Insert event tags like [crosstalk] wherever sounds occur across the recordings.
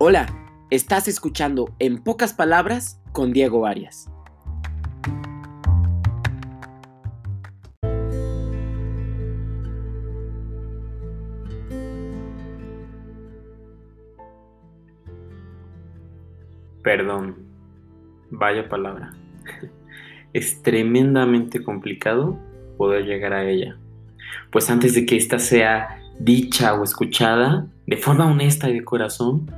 Hola, estás escuchando En pocas palabras con Diego Arias. Perdón. Vaya palabra. [laughs] Es tremendamente complicado poder llegar a ella. Pues antes de que ésta sea dicha o escuchada de forma honesta y de corazón,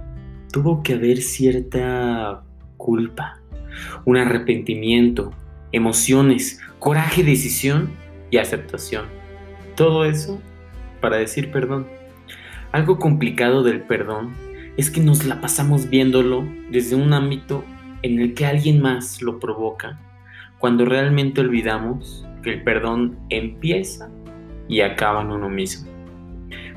tuvo que haber cierta culpa, un arrepentimiento, emociones, coraje, decisión y aceptación. Todo eso para decir perdón. Algo complicado del perdón es que nos la pasamos viéndolo desde un ámbito en el que alguien más lo provoca, cuando realmente olvidamos que el perdón empieza y acaba en uno mismo.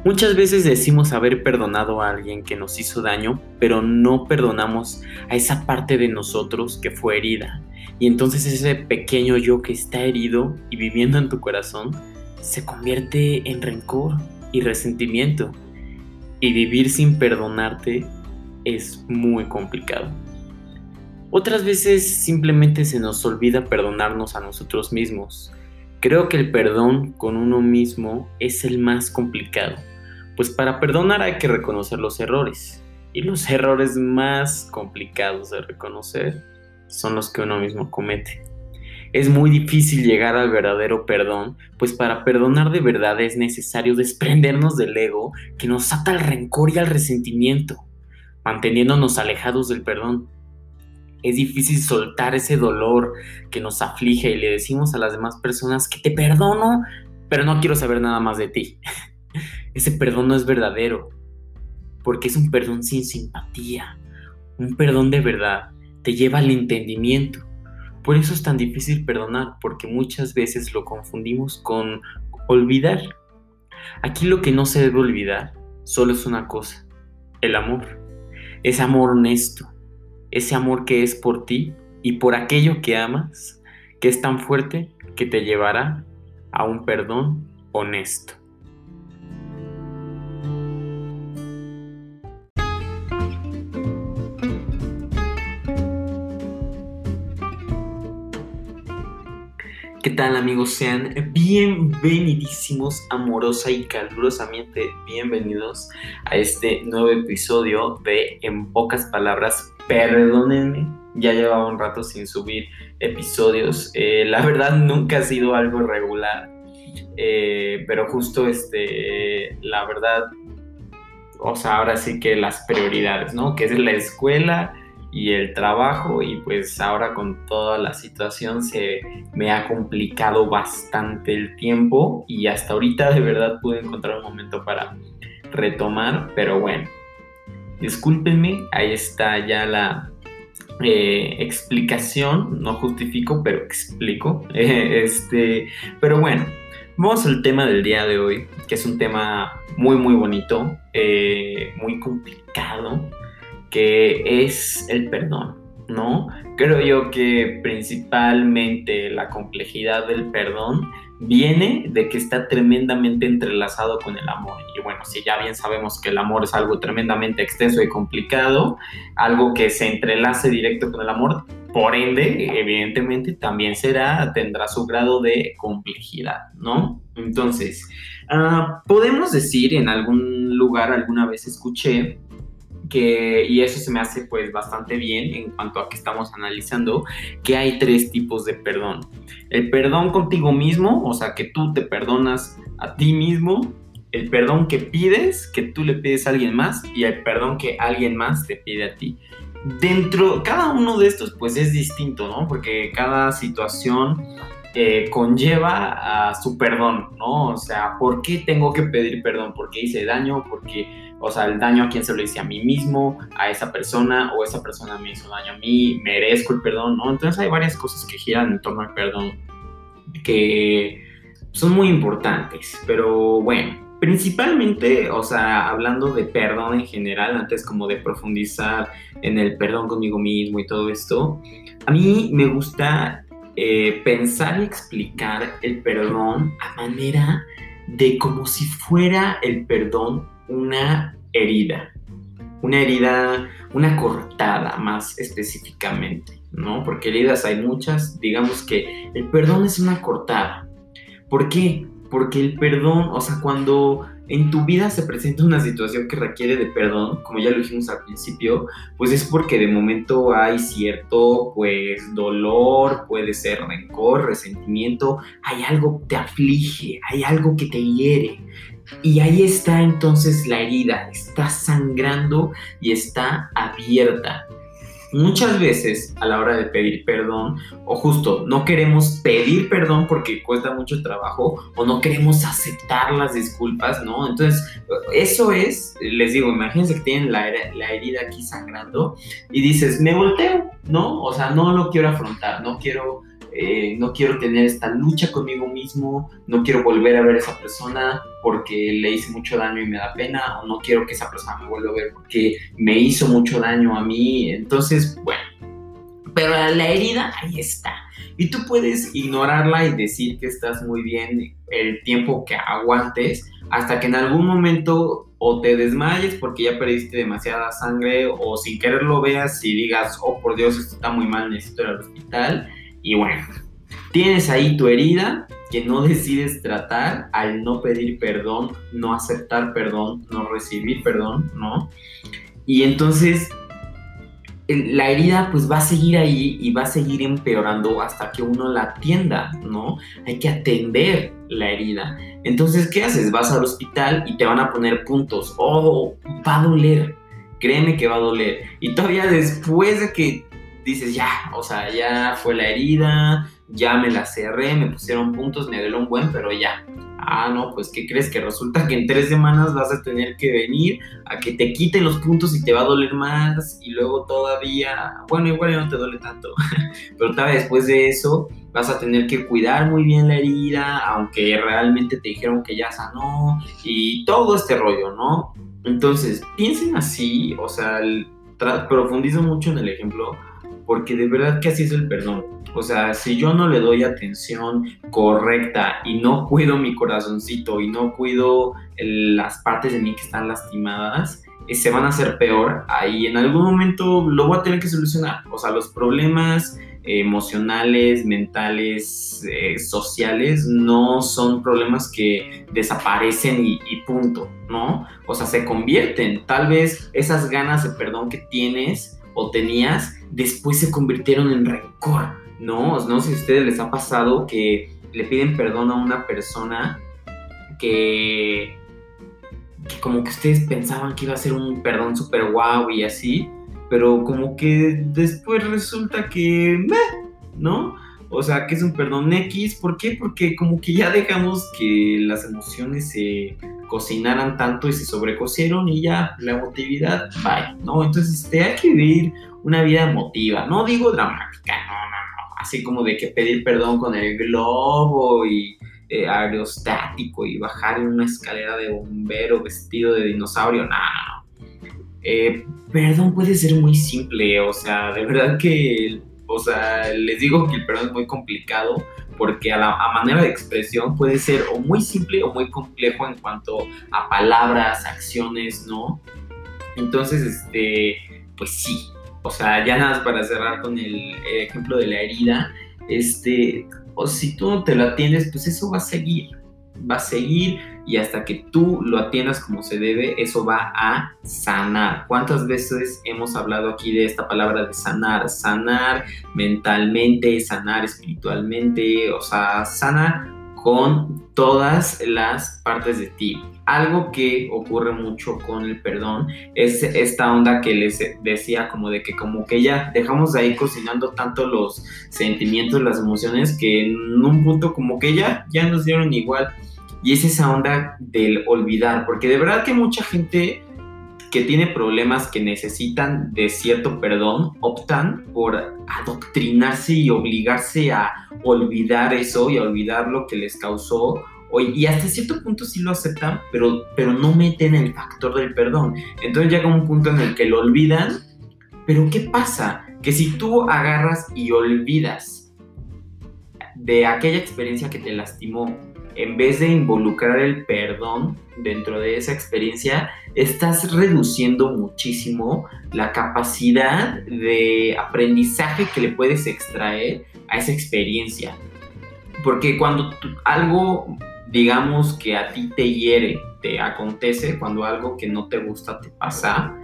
Muchas veces decimos haber perdonado a alguien que nos hizo daño, pero no perdonamos a esa parte de nosotros que fue herida. Y entonces ese pequeño yo que está herido y viviendo en tu corazón se convierte en rencor y resentimiento. Y vivir sin perdonarte es muy complicado. Otras veces simplemente se nos olvida perdonarnos a nosotros mismos. Creo que el perdón con uno mismo es el más complicado pues para perdonar hay que reconocer los errores. Y los [laughs] errores más complicados de reconocer son los que uno mismo comete. Es muy difícil llegar al verdadero perdón, pues para perdonar de verdad es necesario desprendernos del ego que nos ata al rencor y al resentimiento, manteniéndonos alejados del perdón. Es difícil soltar ese dolor que nos aflige y le decimos a las demás personas que te perdono, pero no quiero saber nada más de ti. [laughs] Ese perdón no es verdadero, porque es un perdón sin simpatía. Un perdón de verdad te lleva al entendimiento. Por eso es tan difícil perdonar, porque muchas veces lo confundimos con olvidar. Aquí lo que no se debe olvidar solo es una cosa, el amor. Ese amor honesto, ese amor que es por ti y por aquello que amas, que es tan fuerte que te llevará a un perdón honesto. Tal amigos? Sean bienvenidísimos, amorosa y calurosamente bienvenidos a este nuevo episodio de En pocas palabras, perdónenme, ya llevaba un rato sin subir episodios, eh, la verdad nunca ha sido algo regular, eh, pero justo este, la verdad, o sea, ahora sí que las prioridades, ¿no? Que es la escuela, y el trabajo y pues ahora con toda la situación se me ha complicado bastante el tiempo y hasta ahorita de verdad pude encontrar un momento para retomar, pero bueno, discúlpenme, ahí está ya la eh, explicación, no justifico, pero explico, [laughs] este, pero bueno. Vamos al tema del día de hoy, que es un tema muy muy bonito, eh, muy complicado, que es el perdón, ¿no? Creo yo que principalmente la complejidad del perdón viene de que está tremendamente entrelazado con el amor. Y bueno, si ya bien sabemos que el amor es algo tremendamente extenso y complicado, algo que se entrelace directo con el amor, por ende, evidentemente también será, tendrá su grado de complejidad, ¿no? Entonces, ah, podemos decir en algún lugar, alguna vez escuché, y eso se me hace pues bastante bien en cuanto a que estamos analizando que hay tres tipos de perdón. El perdón contigo mismo, o sea, que tú te perdonas a ti mismo, el perdón que pides, que tú le pides a alguien más, y el perdón que alguien más te pide a ti. Dentro, cada uno de estos pues es distinto, ¿no? Porque cada situación eh, conlleva a su perdón, ¿no? O sea, ¿por qué tengo que pedir perdón? ¿Porque hice daño? Porque o sea, el daño a quien se lo hice a mí mismo, a esa persona, o esa persona me hizo daño a mí, merezco el perdón, ¿no? Entonces hay varias cosas que giran en torno al perdón que son muy importantes, pero bueno, principalmente, o sea, hablando de perdón en general, antes como de profundizar en el perdón conmigo mismo y todo esto, a mí me gusta eh, pensar y explicar el perdón a manera de como si fuera el perdón una herida. una herida, una cortada más específicamente, ¿no? Porque heridas hay muchas, digamos que el perdón es una cortada. ¿Por qué? Porque el perdón, o sea, cuando en tu vida se presenta una situación que requiere de perdón, como ya lo dijimos al principio, pues es porque de momento hay cierto, pues, dolor, puede ser rencor, resentimiento, hay algo que te aflige, hay algo que te hiere. Y ahí está entonces la herida, está sangrando y está abierta. Muchas veces a la hora de pedir perdón, o justo no queremos pedir perdón porque cuesta mucho trabajo, o no queremos aceptar las disculpas, ¿no? Entonces, eso es, les digo, imagínense que tienen la, la herida aquí sangrando y dices, me volteo, ¿no? O sea, no lo quiero afrontar, no quiero eh, no quiero tener esta lucha conmigo mismo, no quiero volver a ver a esa persona porque le hice mucho daño y me da pena, o no quiero que esa persona me vuelva a ver porque me hizo mucho daño a mí. Entonces, bueno, pero la herida ahí está. Y tú puedes ignorarla y decir que estás muy bien el tiempo que aguantes hasta que en algún momento o te desmayes porque ya perdiste demasiada sangre o sin querer lo veas y digas, oh por Dios, esto está muy mal, necesito ir al hospital y bueno, tienes ahí tu herida que no decides tratar al no pedir perdón, no aceptar perdón, no recibir perdón, ¿no? Y entonces la herida pues va a seguir ahí y va a seguir empeorando hasta que uno la atienda, ¿no? Hay que atender la herida. Entonces, ¿qué haces? Vas al hospital y te van a poner puntos. Oh, va a doler. Créeme que va a doler. Y todavía después de que dices, ya, o sea, ya fue la herida, ya me la cerré, me pusieron puntos, me duele un buen, pero ya. Ah, no, pues ¿qué crees? Que resulta que en tres semanas vas a tener que venir a que te quiten los puntos y te va a doler más y luego todavía, bueno, igual ya no te duele tanto, [laughs] pero todavía después de eso vas a tener que cuidar muy bien la herida, aunque realmente te dijeron que ya sanó y todo este rollo, ¿no? Entonces, piensen así, o sea, profundizo mucho en el ejemplo porque de verdad que así es el perdón. O sea, si yo no le doy atención correcta y no cuido mi corazoncito y no cuido las partes de mí que están lastimadas, eh, se van a hacer peor. Ahí en algún momento lo voy a tener que solucionar. O sea, los problemas emocionales, mentales, eh, sociales, no son problemas que desaparecen y, y, punto, ¿no? O sea, se convierten. Tal vez esas ganas de perdón que tienes o tenías, después se convirtieron en rencor, ¿no? No sé si a ustedes les ha pasado que le piden perdón a una persona que, que como que ustedes pensaban que iba a ser un perdón súper guau y así, pero como que después resulta que, ¿no? O sea, que es un perdón X. ¿Por qué? Porque como que ya dejamos que las emociones se cocinaran tanto y se sobrecocieron y ya la emotividad, bye, ¿no? Entonces, este, hay que vivir una vida emotiva. No digo dramática, no, no, no. Así como de que pedir perdón con el globo y eh, aerostático y bajar en una escalera de bombero vestido de dinosaurio, no, no. Eh, perdón puede ser muy simple, o sea, de verdad que o sea, les digo que el perdón es muy complicado porque a, la, manera de expresión puede ser o muy simple o muy complejo en cuanto a palabras, acciones, ¿no? Entonces, este, pues sí. O sea, ya nada más para cerrar con el ejemplo de la herida, este, o si tú no te lo atiendes, pues eso va a seguir va a seguir y hasta que tú lo atiendas como se debe, eso va a sanar. ¿Cuántas veces hemos hablado aquí de esta palabra de sanar? Sanar mentalmente, sanar espiritualmente, o sea, sana con todas las partes de ti. Algo que ocurre mucho con el perdón es esta onda que les decía como de que como que ya dejamos ahí cocinando tanto los sentimientos, las emociones que en un punto como que ya ya nos dieron igual y es esa onda del olvidar, porque de verdad que mucha gente que tiene problemas que necesitan de cierto perdón optan por adoctrinarse y obligarse a olvidar eso y a olvidar lo que les causó y hasta cierto punto sí lo aceptan, pero, pero no meten el factor del perdón. Entonces llega un punto en el que lo olvidan, pero ¿qué pasa? Que si tú agarras y olvidas de aquella experiencia que te lastimó en vez de involucrar el perdón dentro de esa experiencia, estás reduciendo muchísimo la capacidad de aprendizaje que le puedes extraer a esa experiencia. Porque cuando algo, digamos, que a ti te hiere, te acontece, cuando algo que no te gusta te pasa,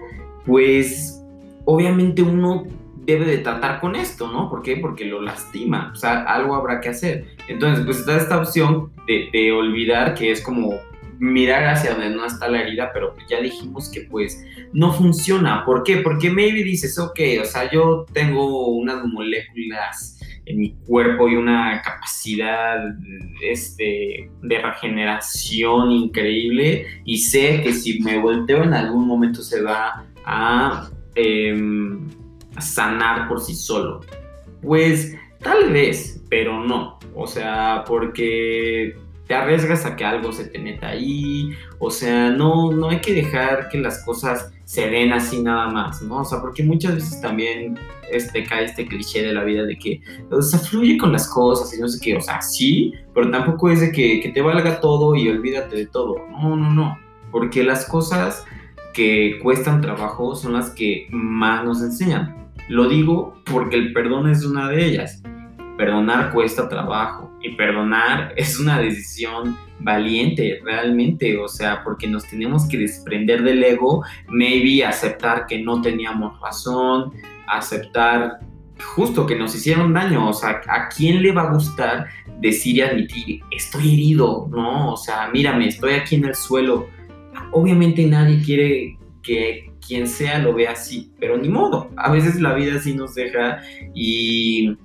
pues obviamente uno debe de tratar con esto, ¿no? ¿Por qué? Porque lo lastima, o sea, algo habrá que hacer. Entonces, pues está esta opción de, olvidar que es como mirar hacia donde no está la herida, pero ya dijimos que pues no funciona. ¿Por qué? Porque maybe dices, ok, o sea, yo tengo unas moléculas en mi cuerpo y una capacidad este, de regeneración increíble y sé que si me volteo en algún momento se va a em, sanar por sí solo. Pues tal vez, pero no. O sea, porque te arriesgas a que algo se te meta ahí, o sea, no, no hay que dejar que las cosas se den así nada más, ¿no? O sea, porque muchas veces también este, cae este cliché de la vida de que, o sea, fluye con las cosas y no sé qué, o sea, sí, pero tampoco es de que, que te valga todo y olvídate de todo, no, no, no, porque las cosas que cuestan trabajo son las que más nos enseñan. Lo digo porque el perdón es una de ellas. Perdonar cuesta trabajo y perdonar [laughs] es una decisión valiente realmente, o sea, porque nos tenemos que desprender del ego, maybe aceptar que no teníamos razón, aceptar justo que nos hicieron daño, o sea, ¿a quién le va a gustar decir y admitir, estoy herido, no? O sea, mírame, estoy aquí en el suelo. Obviamente nadie quiere que quien sea lo vea así, pero ni modo, a veces la vida sí nos deja y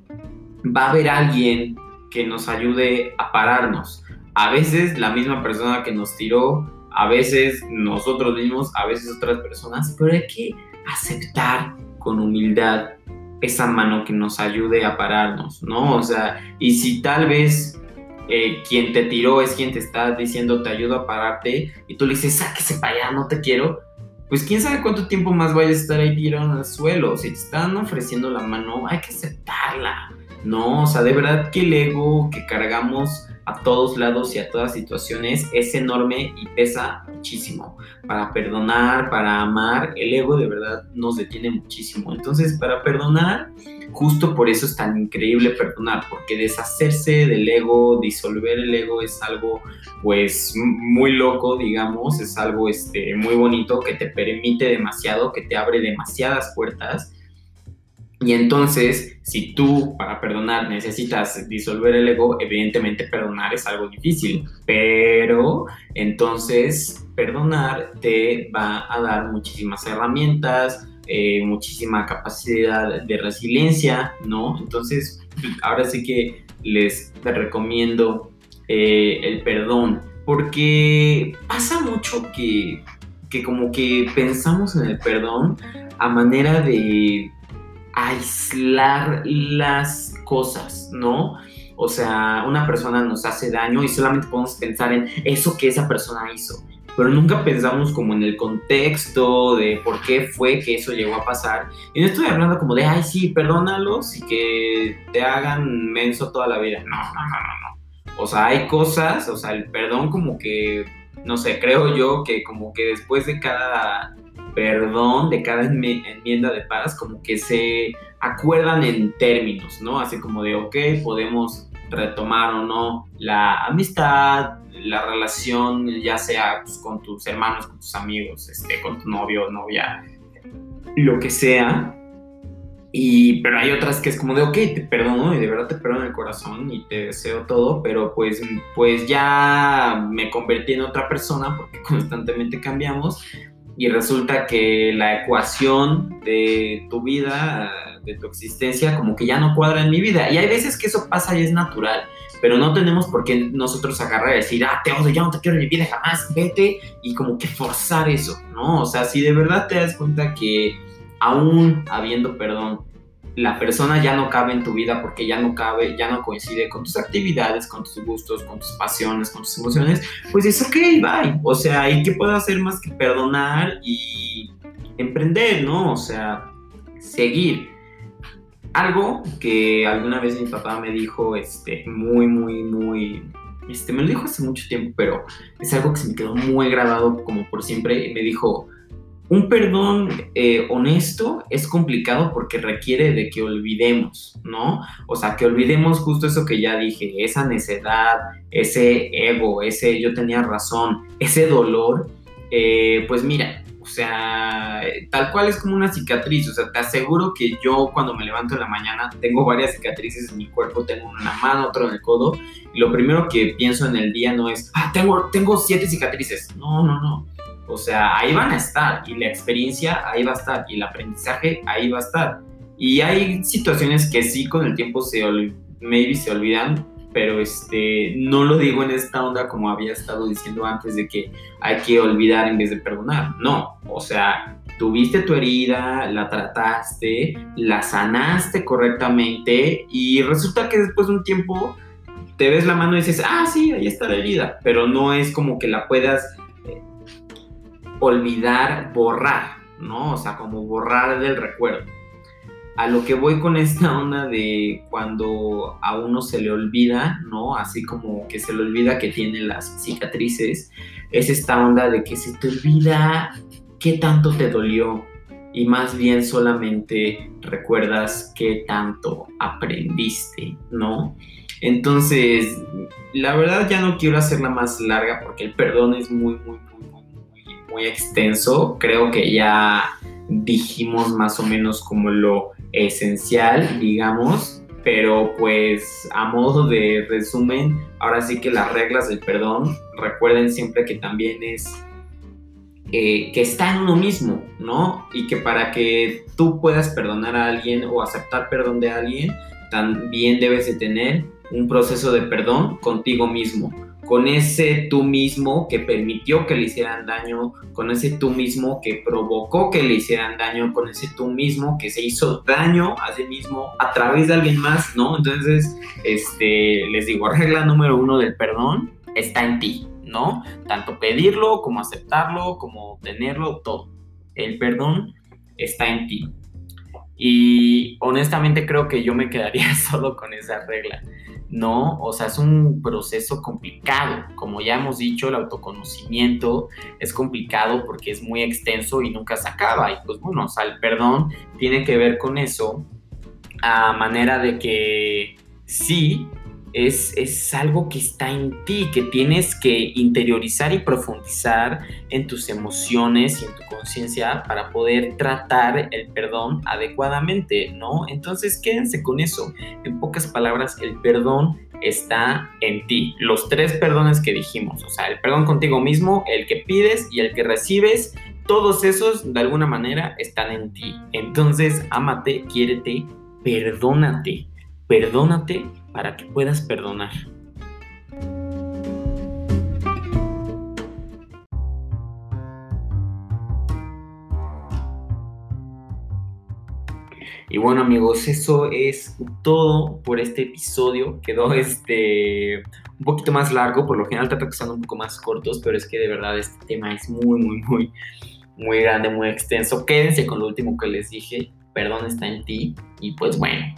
va a haber alguien que nos ayude a pararnos. A veces la misma persona que nos tiró, a veces nosotros mismos, a veces otras personas, pero hay que aceptar con humildad esa mano que nos ayude a pararnos, ¿no? O sea, y si tal vez eh, quien te tiró es quien te está diciendo te ayudo a pararte y tú le dices, sáquese para allá, no te quiero, pues quién sabe cuánto tiempo más vayas a estar ahí tirado el suelo. Si te están ofreciendo la mano, hay que aceptarla. No, o sea, de verdad que el ego que cargamos a todos lados y a todas situaciones es enorme y pesa muchísimo. Para perdonar, para amar, el ego de verdad nos detiene muchísimo. Entonces, para perdonar, justo por eso es tan increíble perdonar, porque deshacerse del ego, disolver el ego es algo pues muy loco, digamos, es algo este, muy bonito que te permite demasiado, que te abre demasiadas puertas y entonces, si tú para perdonar necesitas disolver el ego, evidentemente perdonar es algo difícil, pero entonces perdonar te va a dar muchísimas herramientas, eh, muchísima capacidad de resiliencia, ¿no? Entonces, ahora sí que les recomiendo eh, el perdón, porque pasa mucho que, que como que pensamos en el perdón a manera de aislar las cosas, ¿no? O sea, una persona nos hace daño y solamente podemos pensar en eso que esa persona hizo, pero nunca pensamos como en el contexto de por qué fue que eso llegó a pasar. Y no estoy hablando como de, ay, sí, perdónalos y que te hagan menso toda la vida. No, no, no, no, no. O sea, hay cosas, o sea, el perdón como que, no sé, creo yo que como que después de cada perdón de cada enmienda de paz, como que se acuerdan en términos, ¿no? Así como de, ok, podemos retomar o no la amistad, la relación, ya sea pues, con tus hermanos, con tus amigos, este, con tu novio o novia, lo que sea. Y, pero hay otras que es como de, ok, te perdono y de verdad te perdono el corazón y te deseo todo, pero pues, pues ya me convertí en otra persona porque [laughs] constantemente cambiamos y resulta que la ecuación de tu vida, de tu existencia, como que ya no cuadra en mi vida. Y hay veces que eso pasa y es natural, pero no tenemos por qué nosotros agarrar y decir, ah, te odio, ya no te quiero en mi vida jamás, vete, y como que forzar eso, ¿no? O sea, si de verdad te das cuenta que aún habiendo perdón, la persona ya no cabe en tu vida porque ya no cabe, ya no coincide con tus actividades, con tus gustos, con tus pasiones, con tus emociones, pues es ok, bye. O sea, ¿y qué puedo hacer más que perdonar y emprender, no? O sea, seguir. Algo que alguna vez mi papá me dijo, este, muy, muy, muy este, me lo dijo hace mucho tiempo, pero es algo que se me quedó muy grabado como por siempre. Me dijo, un perdón eh, honesto es complicado porque requiere de que olvidemos, ¿no? O sea, que olvidemos justo eso que ya dije, esa necedad, ese ego, ese yo tenía razón, ese dolor. Eh, pues mira, o sea, tal cual es como una cicatriz. O sea, te aseguro que yo cuando me levanto en la mañana tengo varias cicatrices en mi cuerpo. Tengo una en la mano, otra en el codo. Y lo primero que pienso en el día no es, ah, tengo, tengo siete cicatrices. No, no, no. O sea, ahí van a estar. Y la experiencia ahí va a estar. Y el aprendizaje ahí va a estar. Y hay situaciones que sí con el tiempo se, maybe se olvidan pero este, no lo digo en esta onda como había estado diciendo antes de que hay que olvidar en vez de perdonar. No, o sea, tuviste tu herida, la trataste, la sanaste correctamente y resulta que después de un tiempo te ves la mano y dices, ah, sí, ahí está la herida, pero no es como que la puedas olvidar, borrar, ¿no? O sea, como borrar del recuerdo a lo que voy con esta onda de cuando a uno se le olvida, ¿no? Así como que se le olvida que tiene las cicatrices, es esta onda de que se te olvida qué tanto te dolió y más bien solamente recuerdas qué tanto aprendiste, ¿no? Entonces, la verdad ya no quiero hacerla más larga porque el perdón es muy, muy, muy, extenso. Creo que ya dijimos más o menos como lo esencial, digamos, pero pues a modo de resumen, ahora sí que las reglas del perdón, recuerden siempre que también es eh, que está en uno mismo, ¿no? Y que para que tú puedas perdonar a alguien o aceptar perdón de alguien, también debes de tener un proceso de perdón contigo mismo con ese tú mismo que permitió que le hicieran daño, con ese tú mismo que provocó que le hicieran daño, con ese tú mismo que se hizo daño a sí mismo a través de alguien más, ¿no? Entonces, este, les digo, regla número uno del perdón está en ti, ¿no? Tanto pedirlo como aceptarlo, como tenerlo, todo. El perdón está en ti. Y honestamente creo que yo me quedaría [laughs] solo con esa regla. ¿No? O sea, es un proceso complicado. Como ya hemos dicho, el autoconocimiento es complicado porque es muy extenso y nunca se acaba. Y pues bueno, o sea, el perdón tiene que ver con eso a manera de que sí, es, algo que está en ti, que tienes que interiorizar y profundizar en tus emociones y en tu conciencia para poder tratar el perdón adecuadamente, ¿no? Entonces quédense con eso. En pocas palabras, el perdón está en ti. Los tres perdones que dijimos, o sea, el perdón contigo mismo, el que pides y el que recibes, todos esos de alguna manera están en ti. Entonces, ámate, quiérete, perdónate, perdónate para que puedas perdonar. Y bueno amigos, eso es todo por este episodio. Quedó este un poquito más largo, por lo general trato que sean un poco más cortos, pero es que de verdad este tema es muy, muy, muy, muy grande, muy extenso. Quédense con lo último que les dije. Perdón está en ti. Y pues bueno,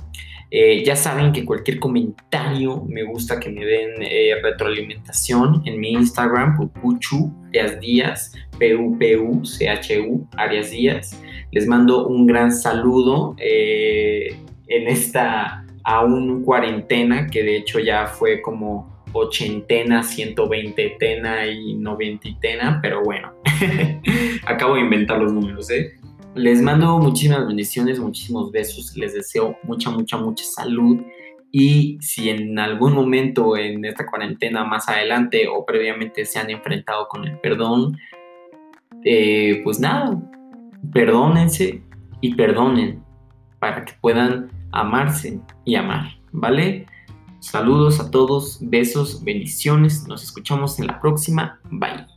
eh, ya saben que cualquier comentario me gusta que me den eh, retroalimentación en mi Instagram, Pupuchu Arias Díaz, P-U-P-U-C-H-U, Arias Díaz. Les mando un gran saludo eh, en esta aún cuarentena, que de hecho ya fue como ochentena, 120 tena y noventitena, pero bueno, [laughs] acabo de inventar los números, ¿eh? Les mando muchísimas bendiciones, muchísimos besos. Les deseo mucha, mucha, mucha salud. Y si en algún momento en esta cuarentena más adelante o previamente se han enfrentado con el perdón, eh, pues nada, perdónense y perdonen para que puedan amarse y amar, ¿vale? Saludos a todos, besos, bendiciones. Nos escuchamos en la próxima. Bye.